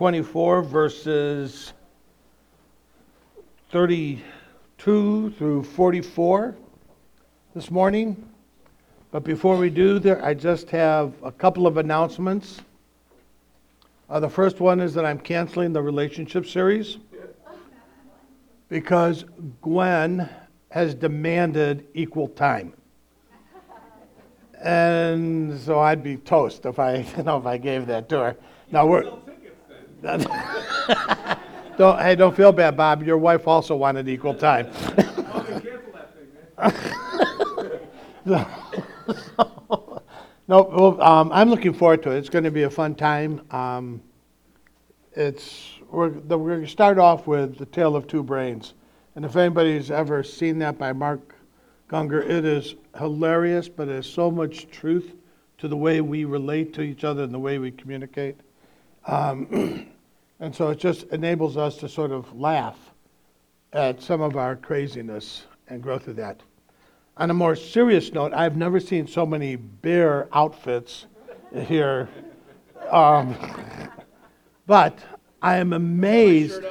24, verses 32 through 44 this morning. But before we do, there, I just have a couple of announcements. Uh, the first one is that I'm canceling the relationship series because Gwen has demanded equal time. And so I'd be toast if I, you know, if I gave that to her. Now we're. don't, hey, don't feel bad, Bob. Your wife also wanted equal time. no, well, um, I'm looking forward to it. It's going to be a fun time. Um, it's we're, the, we're going to start off with the tale of two brains, and if anybody's ever seen that by Mark Gungor, it is hilarious, but there's so much truth to the way we relate to each other and the way we communicate. Um, and so it just enables us to sort of laugh at some of our craziness and grow through that. On a more serious note, I've never seen so many bear outfits here. Um, but I am amazed.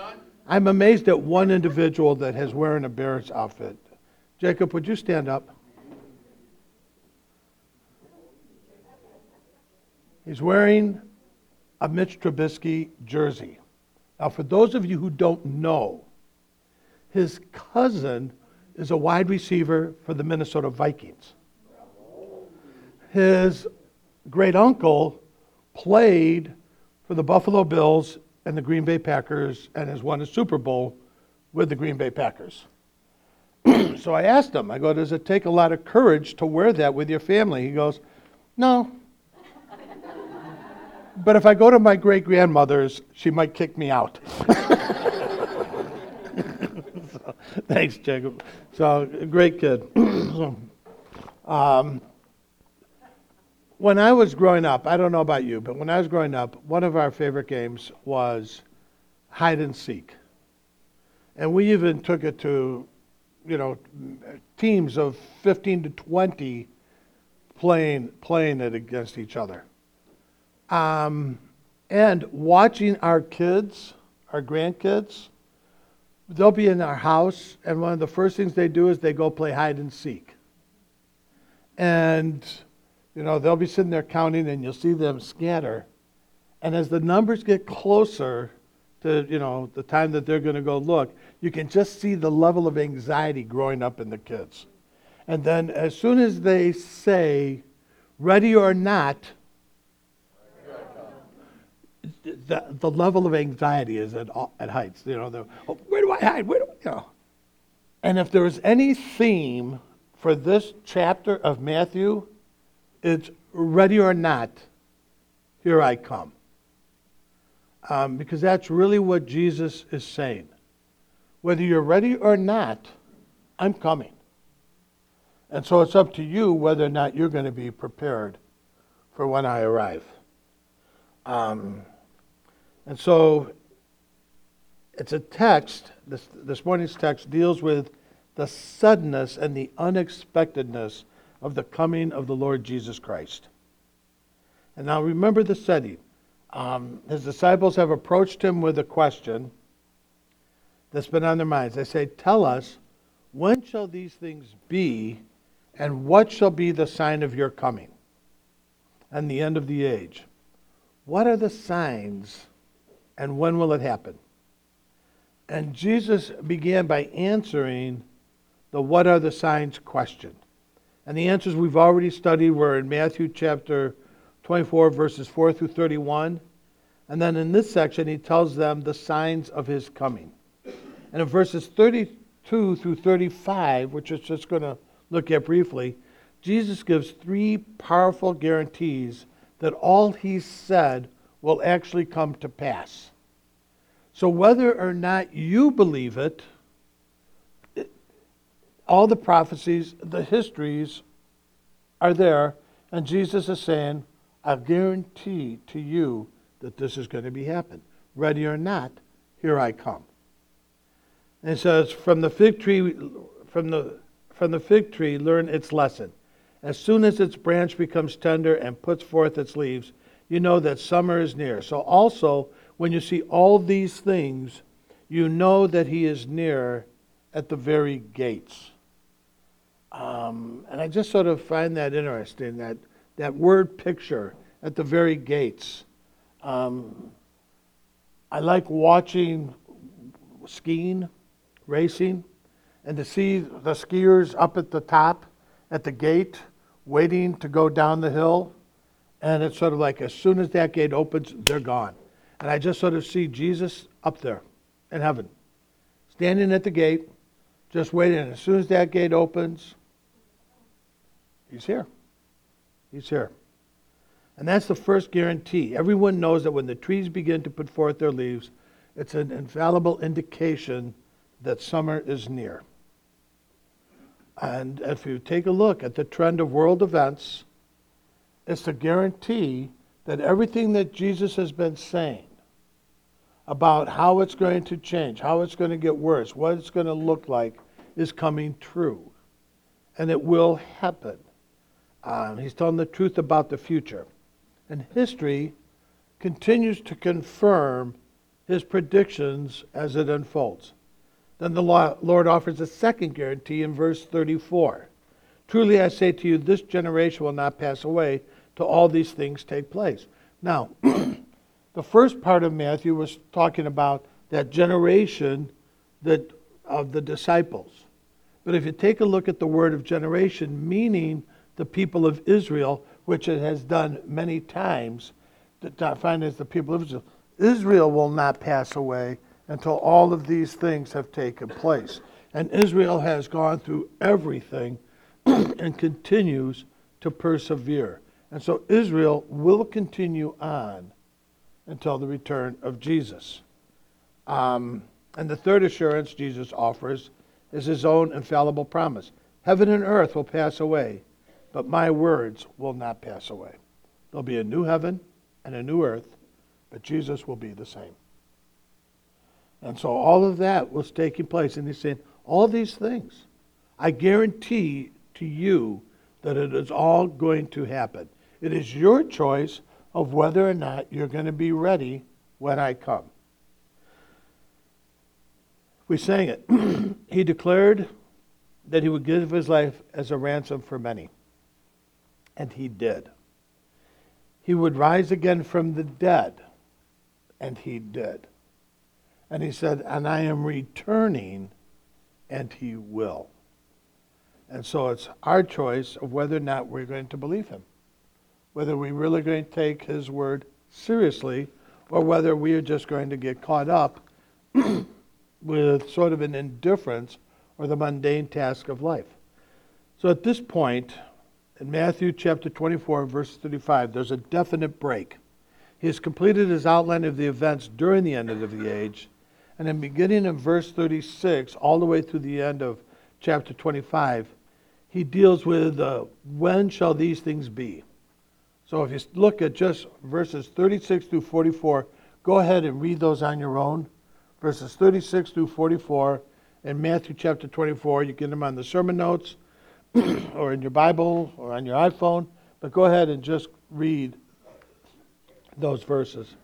I'm amazed at one individual that has wearing a bear's outfit. Jacob, would you stand up? He's wearing a Mitch Trubisky jersey. Now, for those of you who don't know, his cousin is a wide receiver for the Minnesota Vikings. His great uncle played for the Buffalo Bills and the Green Bay Packers and has won a Super Bowl with the Green Bay Packers. so I asked him, I go, Does it take a lot of courage to wear that with your family? He goes, No. But if I go to my great grandmother's, she might kick me out. so, thanks, Jacob. So, great kid. um, when I was growing up, I don't know about you, but when I was growing up, one of our favorite games was hide and seek. And we even took it to, you know, teams of 15 to 20 playing, playing it against each other. Um, and watching our kids, our grandkids, they'll be in our house, and one of the first things they do is they go play hide and seek. And, you know, they'll be sitting there counting, and you'll see them scatter. And as the numbers get closer to, you know, the time that they're going to go look, you can just see the level of anxiety growing up in the kids. And then as soon as they say, ready or not, the, the level of anxiety is at, at heights. You know, the, oh, where do I hide? Where do I go? And if there is any theme for this chapter of Matthew, it's ready or not, here I come. Um, because that's really what Jesus is saying. Whether you're ready or not, I'm coming. And so it's up to you whether or not you're going to be prepared for when I arrive. Um, and so it's a text, this, this morning's text deals with the suddenness and the unexpectedness of the coming of the Lord Jesus Christ. And now remember the setting. Um, his disciples have approached him with a question that's been on their minds. They say, Tell us, when shall these things be, and what shall be the sign of your coming and the end of the age? What are the signs and when will it happen? And Jesus began by answering the what are the signs question. And the answers we've already studied were in Matthew chapter 24, verses 4 through 31. And then in this section, he tells them the signs of his coming. And in verses 32 through 35, which is just going to look at briefly, Jesus gives three powerful guarantees that all he said will actually come to pass. So, whether or not you believe it, all the prophecies, the histories are there, and Jesus is saying, I guarantee to you that this is going to be happen. Ready or not, here I come. And it says, from the fig tree, from the from the fig tree, learn its lesson. As soon as its branch becomes tender and puts forth its leaves, you know that summer is near. So also, when you see all these things, you know that he is near at the very gates. Um, and I just sort of find that interesting, that, that word picture at the very gates. Um, I like watching skiing, racing, and to see the skiers up at the top, at the gate, waiting to go down the hill. And it's sort of like as soon as that gate opens, they're gone. And I just sort of see Jesus up there in heaven, standing at the gate, just waiting. And as soon as that gate opens, he's here. He's here. And that's the first guarantee. Everyone knows that when the trees begin to put forth their leaves, it's an infallible indication that summer is near. And if you take a look at the trend of world events, it's to guarantee that everything that Jesus has been saying about how it's going to change, how it's going to get worse, what it's going to look like, is coming true. And it will happen. Uh, he's telling the truth about the future. And history continues to confirm his predictions as it unfolds. Then the Lord offers a second guarantee in verse 34. Truly I say to you, this generation will not pass away till all these things take place. Now, the first part of Matthew was talking about that generation that, of the disciples. But if you take a look at the word of generation, meaning the people of Israel, which it has done many times, to find as the people of Israel, Israel will not pass away until all of these things have taken place. And Israel has gone through everything and continues to persevere. And so Israel will continue on until the return of Jesus. Um, and the third assurance Jesus offers is his own infallible promise Heaven and earth will pass away, but my words will not pass away. There'll be a new heaven and a new earth, but Jesus will be the same. And so all of that was taking place. And he's saying, all these things, I guarantee to you that it is all going to happen. It is your choice of whether or not you're going to be ready when I come. We sang it. he declared that he would give his life as a ransom for many. And he did. He would rise again from the dead. And he did. And he said, And I am returning, and he will. And so it's our choice of whether or not we're going to believe him, whether we're really going to take his word seriously, or whether we are just going to get caught up with sort of an indifference or the mundane task of life. So at this point, in Matthew chapter 24, verse 35, there's a definite break. He has completed his outline of the events during the end of the age and then beginning in verse 36, all the way through the end of chapter 25, he deals with uh, when shall these things be? So if you look at just verses 36 through 44, go ahead and read those on your own. Verses 36 through 44 in Matthew chapter 24. You get them on the sermon notes or in your Bible or on your iPhone. But go ahead and just read those verses.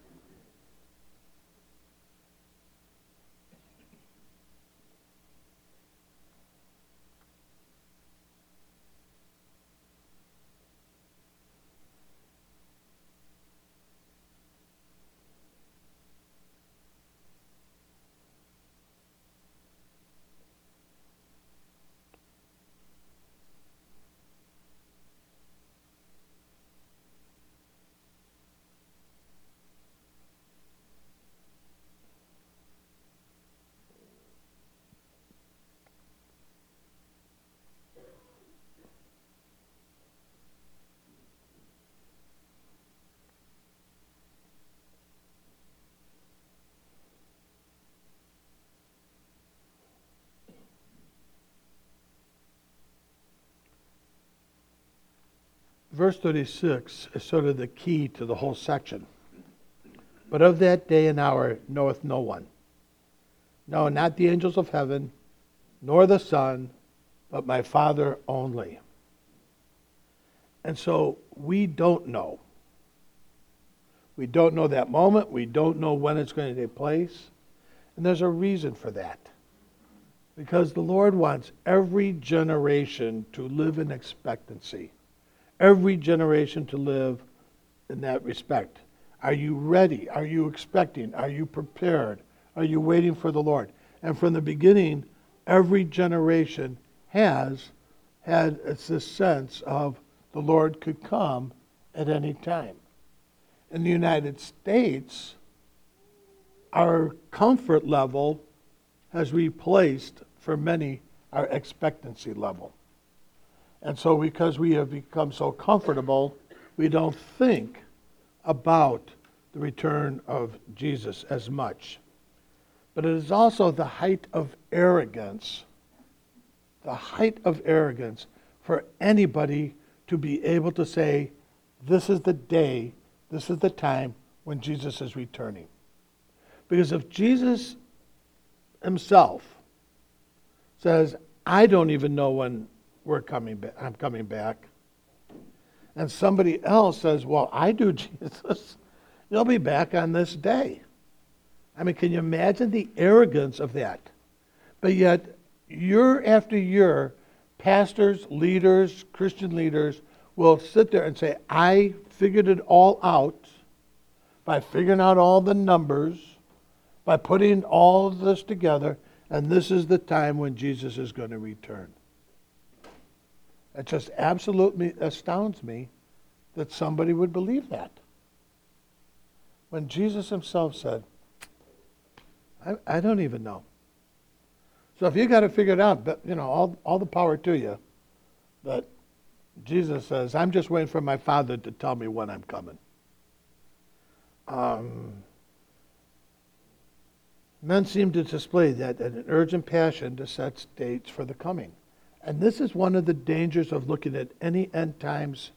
Verse 36 is sort of the key to the whole section. But of that day and hour knoweth no one. No, not the angels of heaven, nor the Son, but my Father only. And so we don't know We don't know that moment. We don't know when it's going to take place. And there's a reason for that. Because the Lord wants every generation to live in expectancy, every generation to live in that respect. Are you ready? Are you expecting? Are you prepared? Are you waiting for the Lord? And from the beginning, every generation has had this sense of the Lord could come at any time. In the United States, our comfort level has replaced, for many, our expectancy level. And so, because we have become so comfortable, we don't think about the return of Jesus as much. But it is also the height of arrogance, the height of arrogance for anybody to be able to say, This is the day, this is the time when Jesus is returning. Because if Jesus himself says, I don't even know when we're coming back, I'm coming back, and somebody else says, Well, I do, Jesus, you'll be back on this day. I mean, can you imagine the arrogance of that? But yet, year after year, pastors, leaders, Christian leaders will sit there and say, I figured it all out by figuring out all the numbers by putting all of this together, and this is the time when Jesus is going to return. It just absolutely astounds me that somebody would believe that. When Jesus himself said, I, I don't even know. So if you got to figure it out, but, you know, all, all the power to you. But Jesus says, I'm just waiting for my Father to tell me when I'm coming. Um, Men seem to display that an urgent passion to set dates for the coming. And this is one of the dangers of looking at any end times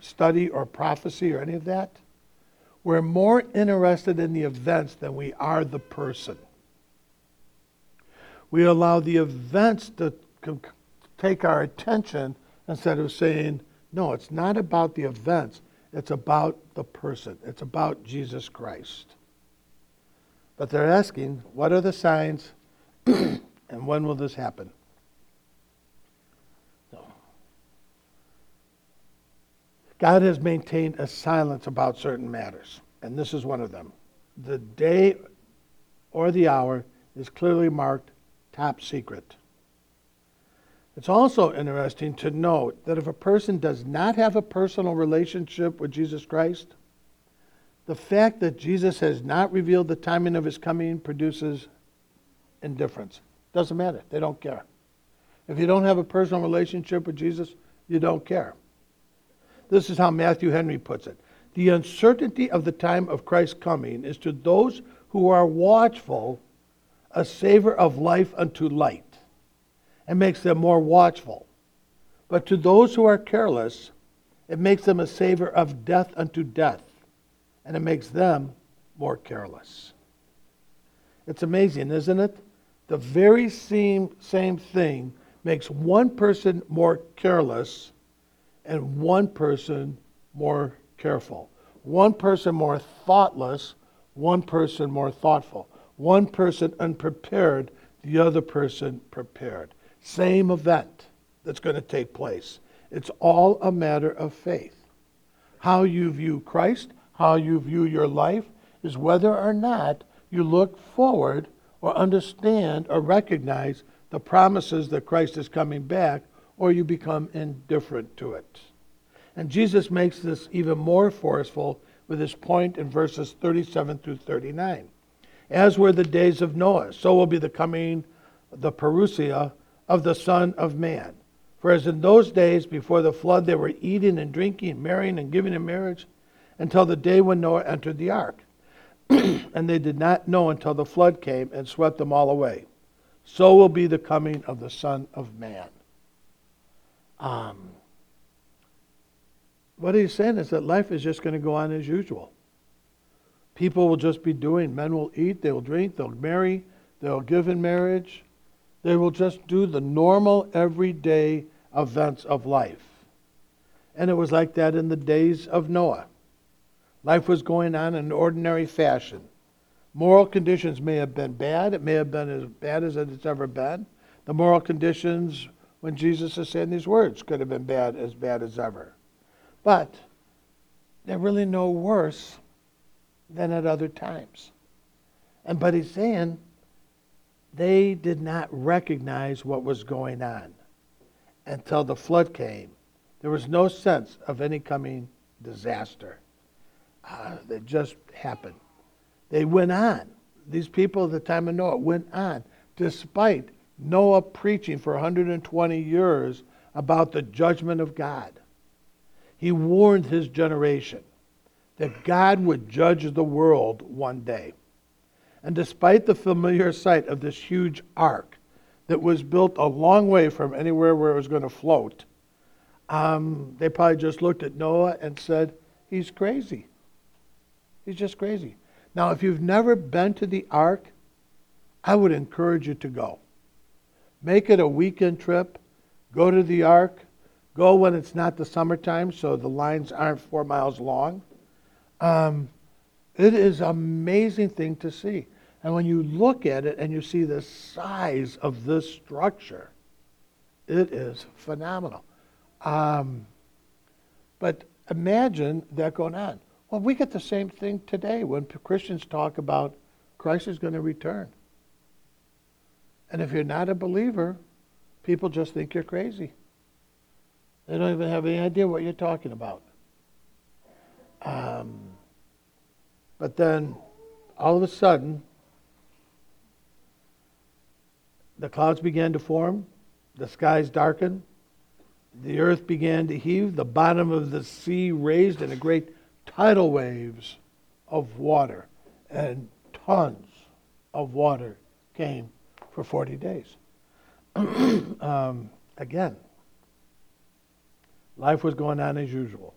study or prophecy or any of that. We're more interested in the events than we are the person. We allow the events to take our attention instead of saying, no, it's not about the events, it's about the person, it's about Jesus Christ. But they're asking, what are the signs and when will this happen? God has maintained a silence about certain matters, and this is one of them. The day or the hour is clearly marked top secret. It's also interesting to note that if a person does not have a personal relationship with Jesus Christ, the fact that Jesus has not revealed the timing of his coming produces indifference. Doesn't matter. They don't care. If you don't have a personal relationship with Jesus, you don't care. This is how Matthew Henry puts it. The uncertainty of the time of Christ's coming is to those who are watchful a savor of life unto light and makes them more watchful. But to those who are careless, it makes them a savor of death unto death and it makes them more careless. It's amazing, isn't it? The very same, same thing makes one person more careless and one person more careful. One person more thoughtless, one person more thoughtful. One person unprepared, the other person prepared. Same event that's going to take place. It's all a matter of faith. How you view Christ, how you view your life is whether or not you look forward or understand or recognize the promises that Christ is coming back, or you become indifferent to it. And Jesus makes this even more forceful with his point in verses 37 through 39. As were the days of Noah, so will be the coming, the parousia of the Son of Man. For as in those days before the flood they were eating and drinking, marrying and giving in marriage, until the day when Noah entered the ark. and they did not know until the flood came and swept them all away. So will be the coming of the Son of Man. Um, what he's saying is that life is just going to go on as usual. People will just be doing, men will eat, they will drink, they'll marry, they'll give in marriage. They will just do the normal, everyday events of life. And it was like that in the days of Noah. Life was going on in an ordinary fashion. Moral conditions may have been bad. It may have been as bad as it's ever been. The moral conditions when Jesus is saying these words could have been bad as bad as ever. But they're really no worse than at other times. And but he's saying they did not recognize what was going on until the flood came. There was no sense of any coming disaster. Uh, it just happened. They went on. These people at the time of Noah went on, despite Noah preaching for 120 years about the judgment of God. He warned his generation that God would judge the world one day. And despite the familiar sight of this huge ark that was built a long way from anywhere where it was going to float, um, they probably just looked at Noah and said, He's crazy. He's just crazy. Now, if you've never been to the ark, I would encourage you to go. Make it a weekend trip. Go to the ark. Go when it's not the summertime, so the lines aren't four miles long. Um, it is an amazing thing to see. And when you look at it and you see the size of this structure, it is phenomenal. Um, but imagine that going on. Well, we get the same thing today when Christians talk about Christ is going to return. And if you're not a believer, people just think you're crazy. They don't even have any idea what you're talking about. Um, but then, all of a sudden, the clouds began to form, the skies darkened, the earth began to heave, the bottom of the sea raised, and a great tidal waves of water and tons of water came for 40 days. um, again, life was going on as usual.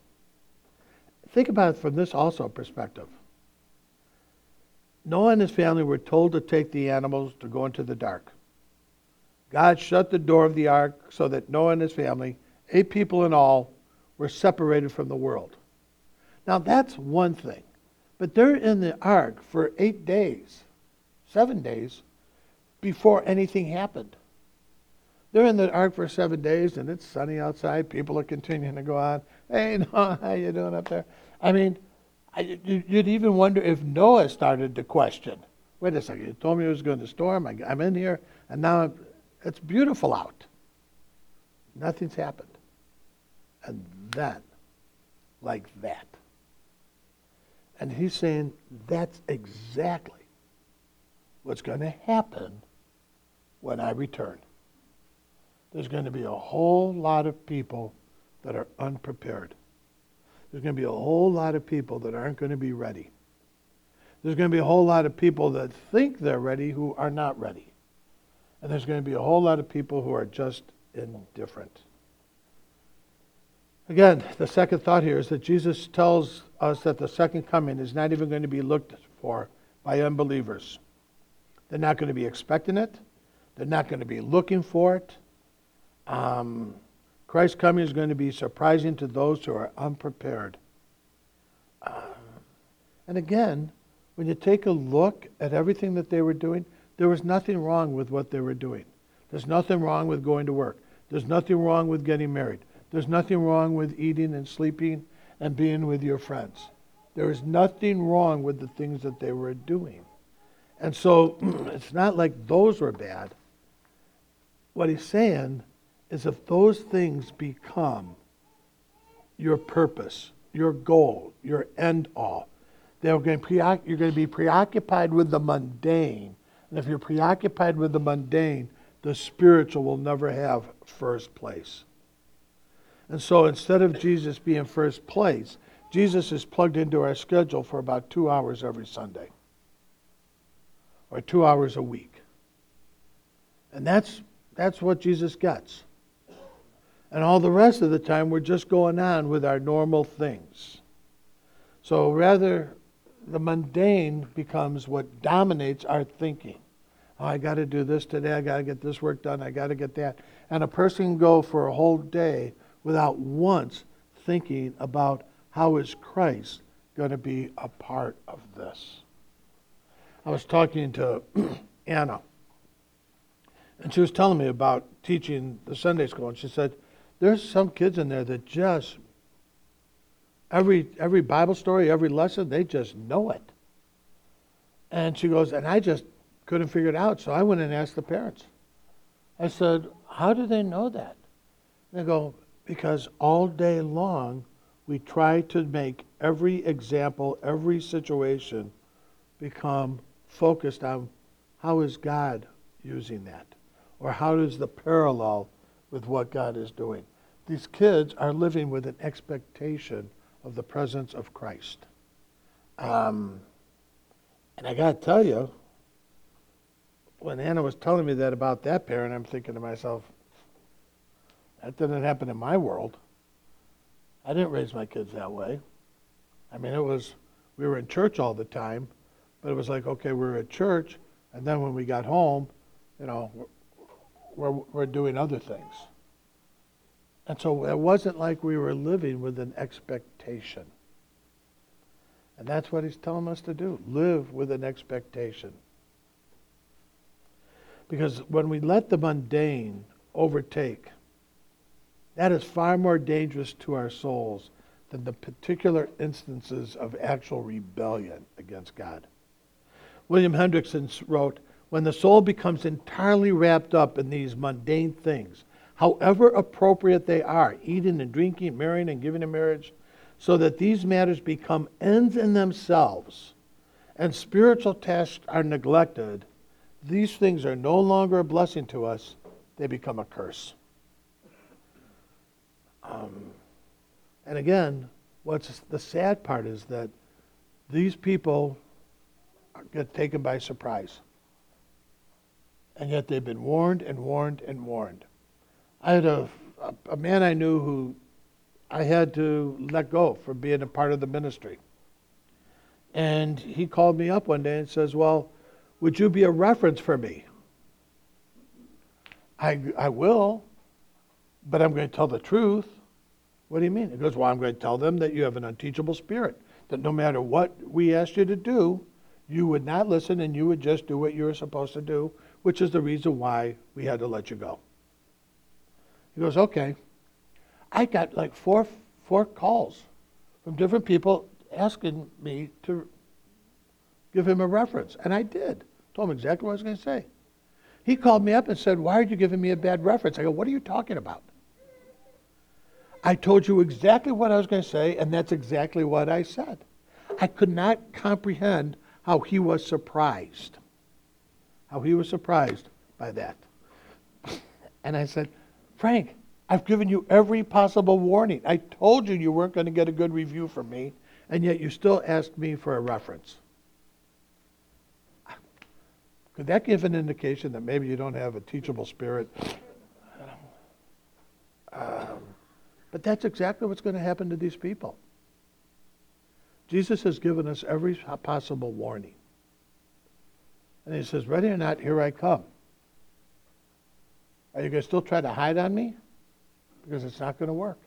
Think about it from this also perspective. Noah and his family were told to take the animals to go into the dark. God shut the door of the ark so that Noah and his family, eight people in all, were separated from the world. Now that's one thing. But they're in the ark for eight days, seven days, before anything happened. They're in the ark for seven days, and it's sunny outside. People are continuing to go on. Hey, Noah, how you doing up there? I mean, I, you'd even wonder if Noah started to question. Wait a second, you told me it was going to storm. I, I'm in here, and now it's beautiful out. Nothing's happened. And then, like that, and he's saying that's exactly what's going to happen when I return. There's going to be a whole lot of people that are unprepared. There's going to be a whole lot of people that aren't going to be ready. There's going to be a whole lot of people that think they're ready who are not ready. And there's going to be a whole lot of people who are just indifferent. Again, the second thought here is that Jesus tells us that the second coming is not even going to be looked for by unbelievers. They're not going to be expecting it, they're not going to be looking for it. Um, Christ's coming is going to be surprising to those who are unprepared. Uh, and again, when you take a look at everything that they were doing, there was nothing wrong with what they were doing. There's nothing wrong with going to work. There's nothing wrong with getting married. There's nothing wrong with eating and sleeping and being with your friends. There is nothing wrong with the things that they were doing. And so it's not like those were bad. What he's saying is if those things become your purpose, your goal, your end all, they're going to you're going to be preoccupied with the mundane. And if you're preoccupied with the mundane, the spiritual will never have first place. And so instead of Jesus being first place, Jesus is plugged into our schedule for about two hours every Sunday or two hours a week. And that's, that's what Jesus gets. And all the rest of the time, we're just going on with our normal things. So rather, the mundane becomes what dominates our thinking. Oh, I got to do this today. I got to get this work done. I got to get that. And a person can go for a whole day without once thinking about how is Christ going to be a part of this. I was talking to Anna, and she was telling me about teaching the Sunday school, and she said, There's some kids in there that just, every, every Bible story, every lesson, they just know it. And she goes, And I just couldn't figure it out, so I went and asked the parents. I said, How do they know that? They go, Because all day long, we try to make every example, every situation become focused on how is God using that? Or how is the parallel with what God is doing? These kids are living with an expectation of the presence of Christ. Um, and I got to tell you, when Anna was telling me that about that parent, I'm thinking to myself, that didn't happen in my world. I didn't raise my kids that way. I mean, it was, we were in church all the time, but it was like, okay, we were at church, and then when we got home, you know, we're, we're doing other things. And so it wasn't like we were living with an expectation. And that's what he's telling us to do live with an expectation. Because when we let the mundane overtake, that is far more dangerous to our souls than the particular instances of actual rebellion against God. William Hendriksen wrote, When the soul becomes entirely wrapped up in these mundane things, however appropriate they are, eating and drinking, marrying and giving in marriage, so that these matters become ends in themselves and spiritual tasks are neglected, these things are no longer a blessing to us, they become a curse. Um, and again, what's the sad part is that these people get taken by surprise. And yet they've been warned and warned and warned. I had a, a, man I knew who I had to let go for being a part of the ministry. And he called me up one day and says, Well, would you be a reference for me? I, I will, but I'm going to tell the truth. What do you mean? He goes, Well, I'm going to tell them that you have an unteachable spirit, that no matter what we asked you to do, you would not listen and you would just do what you were supposed to do, which is the reason why we had to let you go. He goes, Okay. I got like four, four calls from different people asking me to give him a reference. And I did. Told him exactly what I was going to say. He called me up and said, Why are you giving me a bad reference? I go, What are you talking about? I told you exactly what I was going to say, and that's exactly what I said. I could not comprehend how he was surprised. How he was surprised by that. And I said, Frank, I've given you every possible warning. I told you you weren't going to get a good review from me, and yet you still asked me for a reference. Could that give an indication that maybe you don't have a teachable spirit? Um, but that's exactly what's going to happen to these people. Jesus has given us every possible warning. And he says, Ready or not, here I come. Are you going to still try to hide on me? Because it's not going to work.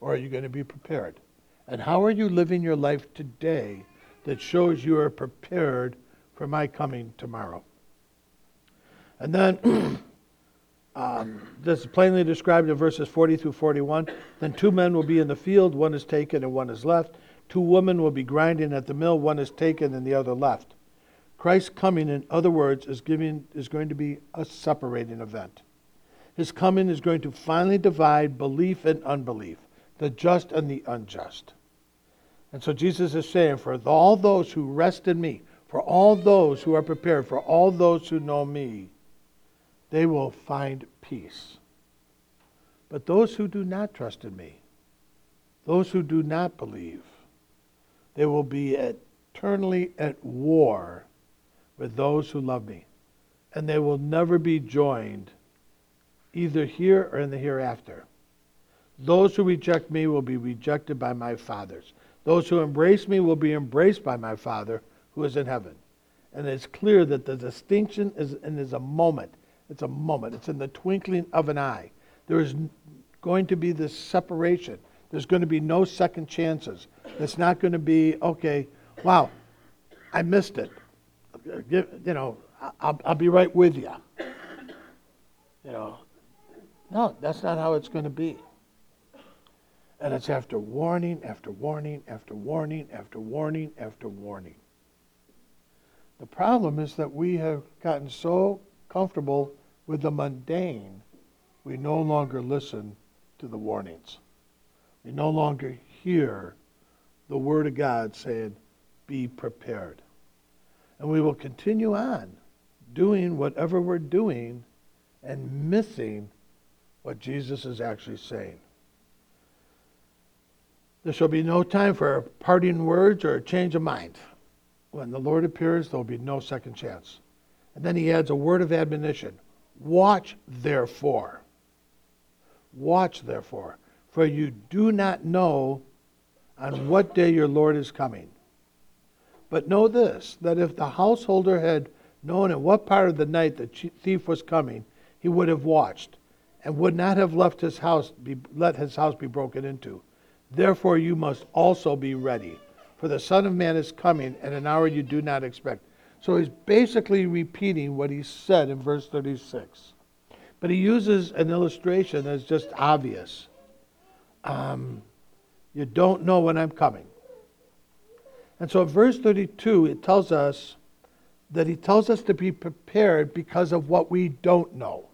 Or are you going to be prepared? And how are you living your life today that shows you are prepared for my coming tomorrow? And then Um, this is plainly described in verses 40 through 41. Then two men will be in the field, one is taken and one is left. Two women will be grinding at the mill, one is taken and the other left. Christ's coming, in other words, is, giving, is going to be a separating event. His coming is going to finally divide belief and unbelief, the just and the unjust. And so Jesus is saying, For all those who rest in me, for all those who are prepared, for all those who know me, they will find peace. But those who do not trust in me, those who do not believe, they will be eternally at war with those who love me. And they will never be joined either here or in the hereafter. Those who reject me will be rejected by my fathers. Those who embrace me will be embraced by my Father who is in heaven. And it's clear that the distinction is, and is a moment. It's a moment. It's in the twinkling of an eye. There is going to be this separation. There's going to be no second chances. It's not going to be, okay, wow, I missed it. You know, I'll, I'll be right with you. You know, no, that's not how it's going to be. And it's after warning, after warning, after warning, after warning, after warning. The problem is that we have gotten so comfortable with the mundane, we no longer listen to the warnings. We no longer hear the Word of God saying, Be prepared. And we will continue on doing whatever we're doing and missing what Jesus is actually saying. There shall be no time for parting words or a change of mind. When the Lord appears, there will be no second chance. And then he adds a word of admonition Watch, therefore. Watch, therefore, for you do not know on what day your Lord is coming. But know this that if the householder had known at what part of the night the thief was coming, he would have watched and would not have left his house be, let his house be broken into. Therefore you must also be ready, for the Son of Man is coming at an hour you do not expect. So he's basically repeating what he said in verse 36. But he uses an illustration that's just obvious. Um, you don't know when I'm coming. And so, verse 32, it tells us that he tells us to be prepared because of what we don't know.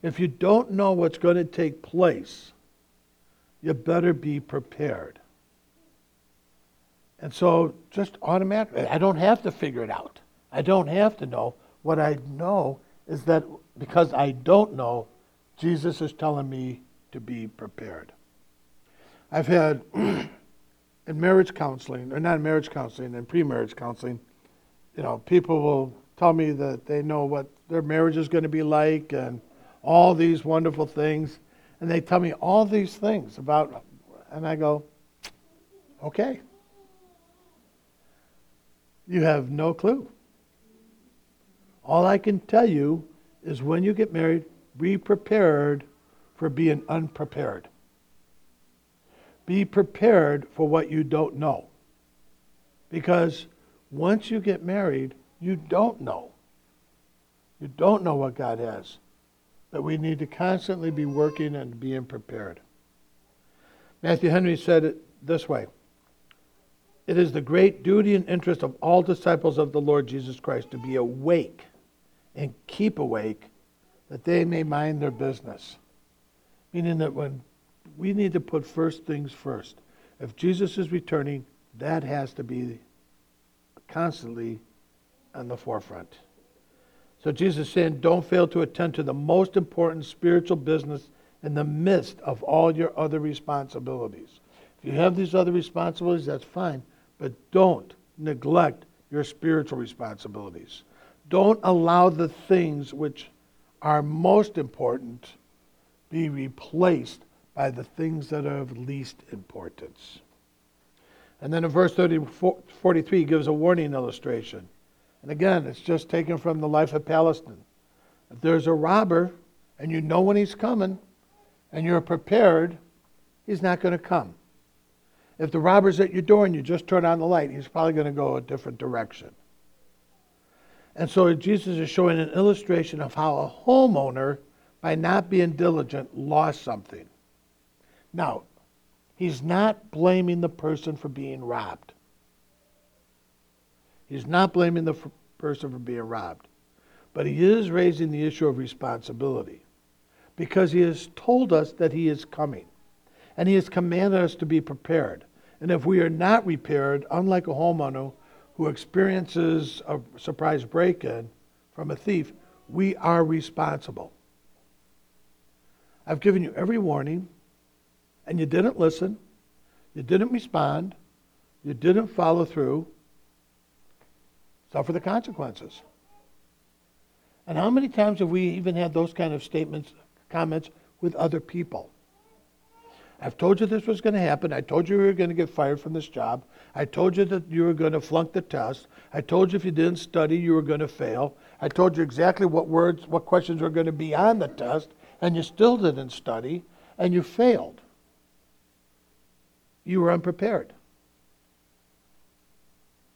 If you don't know what's going to take place, you better be prepared. And so, just automatically, I don't have to figure it out. I don't have to know. What I know is that because I don't know, Jesus is telling me to be prepared. I've had in marriage counseling, or not marriage counseling, in pre marriage counseling, you know, people will tell me that they know what their marriage is going to be like and all these wonderful things. And they tell me all these things about, and I go, okay. You have no clue. All I can tell you is when you get married, be prepared for being unprepared. Be prepared for what you don't know. Because once you get married, you don't know. You don't know what God has. But we need to constantly be working and being prepared. Matthew Henry said it this way It is the great duty and interest of all disciples of the Lord Jesus Christ to be awake and keep awake that they may mind their business. Meaning that when we need to put first things first. If Jesus is returning, that has to be constantly on the forefront. So Jesus is saying, don't fail to attend to the most important spiritual business in the midst of all your other responsibilities. If you have these other responsibilities, that's fine, but don't neglect your spiritual responsibilities. Don't allow the things which are most important be replaced by the things that are of least importance. And then in verse 30, 43, he gives a warning illustration. And again, it's just taken from the life of Palestine. If there's a robber and you know when he's coming and you're prepared, he's not going to come. If the robber's at your door and you just turn on the light, he's probably going to go a different direction. And so Jesus is showing an illustration of how a homeowner, by not being diligent, lost something. Now, he's not blaming the person for being robbed. He's not blaming the person for being robbed. But he is raising the issue of responsibility because he has told us that he is coming. And he has commanded us to be prepared. And if we are not prepared, unlike a homeowner who experiences a surprise break in from a thief, we are responsible. I've given you every warning and you didn't listen, you didn't respond, you didn't follow through, suffer the consequences. And how many times have we even had those kind of statements, comments with other people? I've told you this was going to happen. I told you you were going to get fired from this job. I told you that you were going to flunk the test. I told you if you didn't study, you were going to fail. I told you exactly what words, what questions were going to be on the test, and you still didn't study, and you failed. You were unprepared.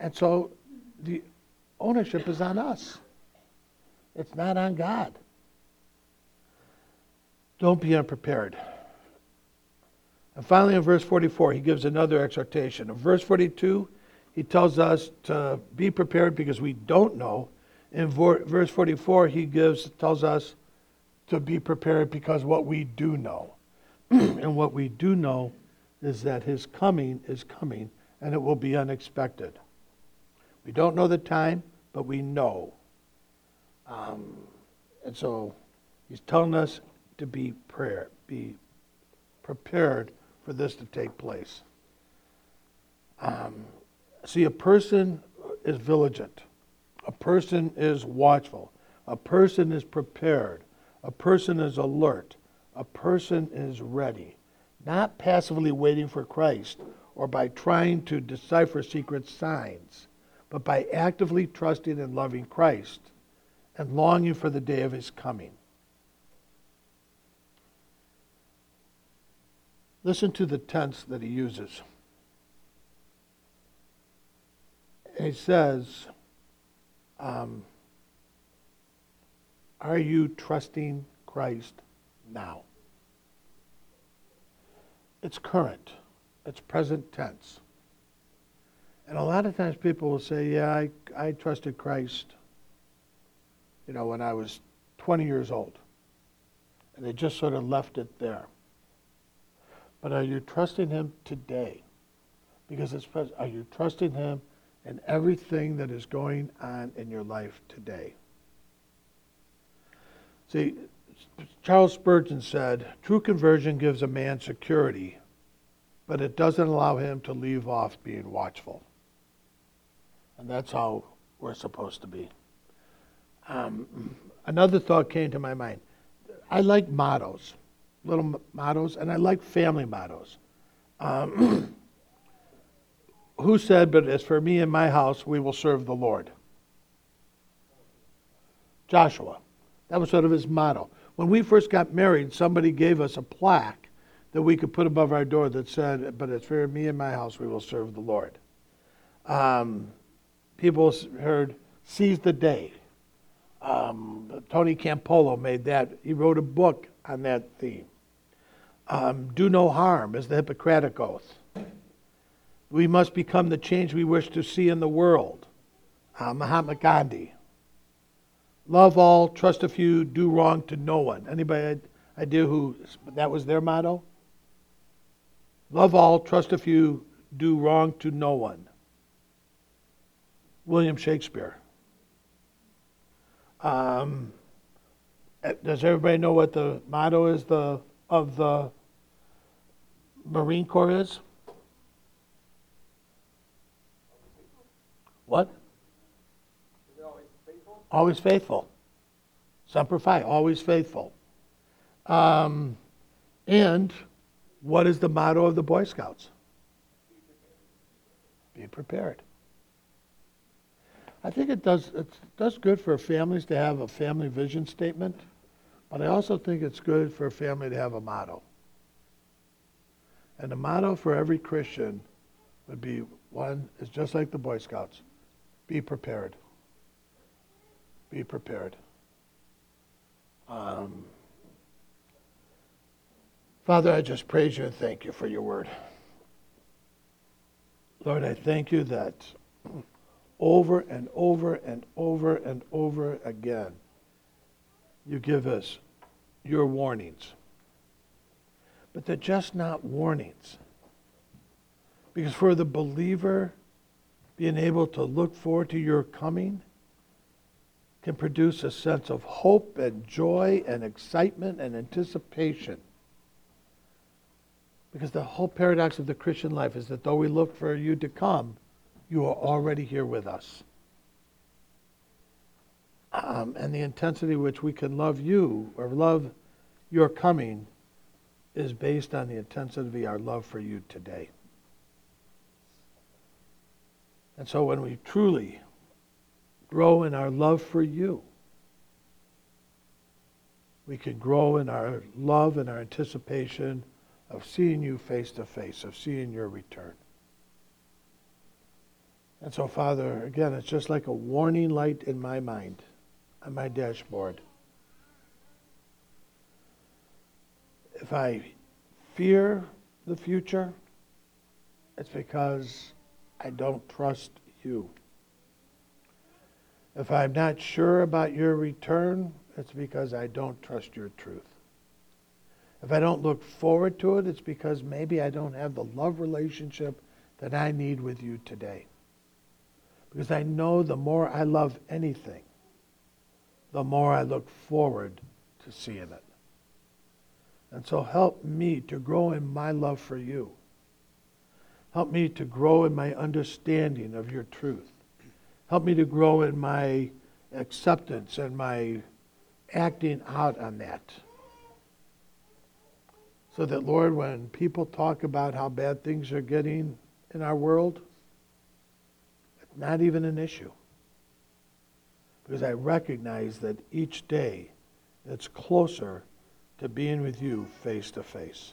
And so the ownership is on us. It's not on God. Don't be unprepared. And finally, in verse 44, he gives another exhortation. In verse 42, he tells us to be prepared because we don't know. In verse 44, he gives tells us to be prepared because what we do know. and what we do know is that his coming is coming and it will be unexpected. We don't know the time, but we know. Um, and so he's telling us to be prayer, be prepared for this to take place. Um, see, a person is vigilant. A person is watchful. A person is prepared. A person is alert. A person is ready. Not passively waiting for Christ or by trying to decipher secret signs, but by actively trusting and loving Christ and longing for the day of his coming. Listen to the tense that he uses. He says, um, Are you trusting Christ now? It's current, it's present tense. And a lot of times people will say, Yeah, I, I trusted Christ, you know, when I was 20 years old. And they just sort of left it there. But are you trusting Him today? Because it's present. Are you trusting Him in everything that is going on in your life today? See, Charles Spurgeon said, True conversion gives a man security, but it doesn't allow him to leave off being watchful. And that's how we're supposed to be. Um, another thought came to my mind. I like mottos little mottos, and I like family mottos. Um, who said, But as for me and my house, we will serve the Lord? Joshua. That was sort of his motto. When we first got married, somebody gave us a plaque that we could put above our door that said, But it's for me and my house, we will serve the Lord. Um, people heard, Seize the day. Um, Tony Campolo made that. He wrote a book on that theme. Um, do no harm is the Hippocratic Oath. We must become the change we wish to see in the world. Uh, Mahatma Gandhi. Love all, trust a few, do wrong to no one. Anybody idea who that was their motto? Love all, trust a few, do wrong to no one. William Shakespeare. Um, eh, does everybody know what the motto is the, of the Marine Corps is? What? Always faithful. Semper Fi, always faithful. Um, and what is the motto of the Boy Scouts? Be prepared. I think it does, it does good for families to have a family vision statement, but I also think it's good for a family to have a motto. And the motto for every Christian would be one is just like the Boy Scouts be prepared. Be prepared. Um, Father, I just praise you and thank you for your word. Lord, I thank you that over and over and over and over again, you give us your warnings. But they're just not warnings. Because for the believer, being able to look forward to your coming can produce a sense of hope and joy and excitement and anticipation. Because the whole paradox of the Christian life is that though we look for you to come, you are already here with us. Um, and the intensity which we can love you or love your coming is based on the intensity of our love for you today. And so when we truly grow in our love for you, we can grow in our love and our anticipation of seeing you face to face, of seeing your return. And so, Father, again, it's just like a warning light in my mind, on my dashboard. If I fear the future, it's because I don't trust you. If I'm not sure about your return, it's because I don't trust your truth. If I don't look forward to it, it's because maybe I don't have the love relationship that I need with you today. Because I know the more I love anything, the more I look forward to seeing it. And so help me to grow in my love for you. Help me to grow in my understanding of your truth. Help me to grow in my acceptance and my acting out on that. So that, Lord, when people talk about how bad things are getting in our world, it's not even an issue. Because I recognize that each day it's closer to being with you face to face.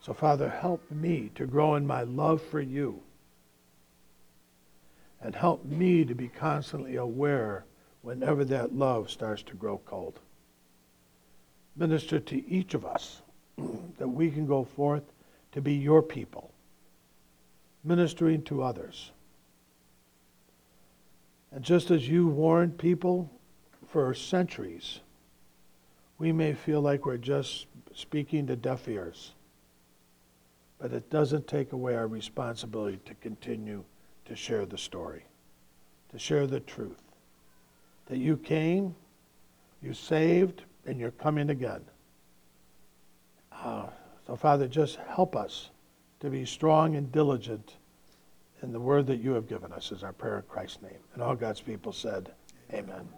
So, Father, help me to grow in my love for you. And help me to be constantly aware whenever that love starts to grow cold. Minister to each of us that we can go forth to be your people, ministering to others. And just as you warned people for centuries, we may feel like we're just speaking to deaf ears. But it doesn't take away our responsibility to continue to share the story, to share the truth. That you came, you saved, and you're coming again. Uh, so, Father, just help us to be strong and diligent in the word that you have given us, is our prayer in Christ's name. And all God's people said, Amen.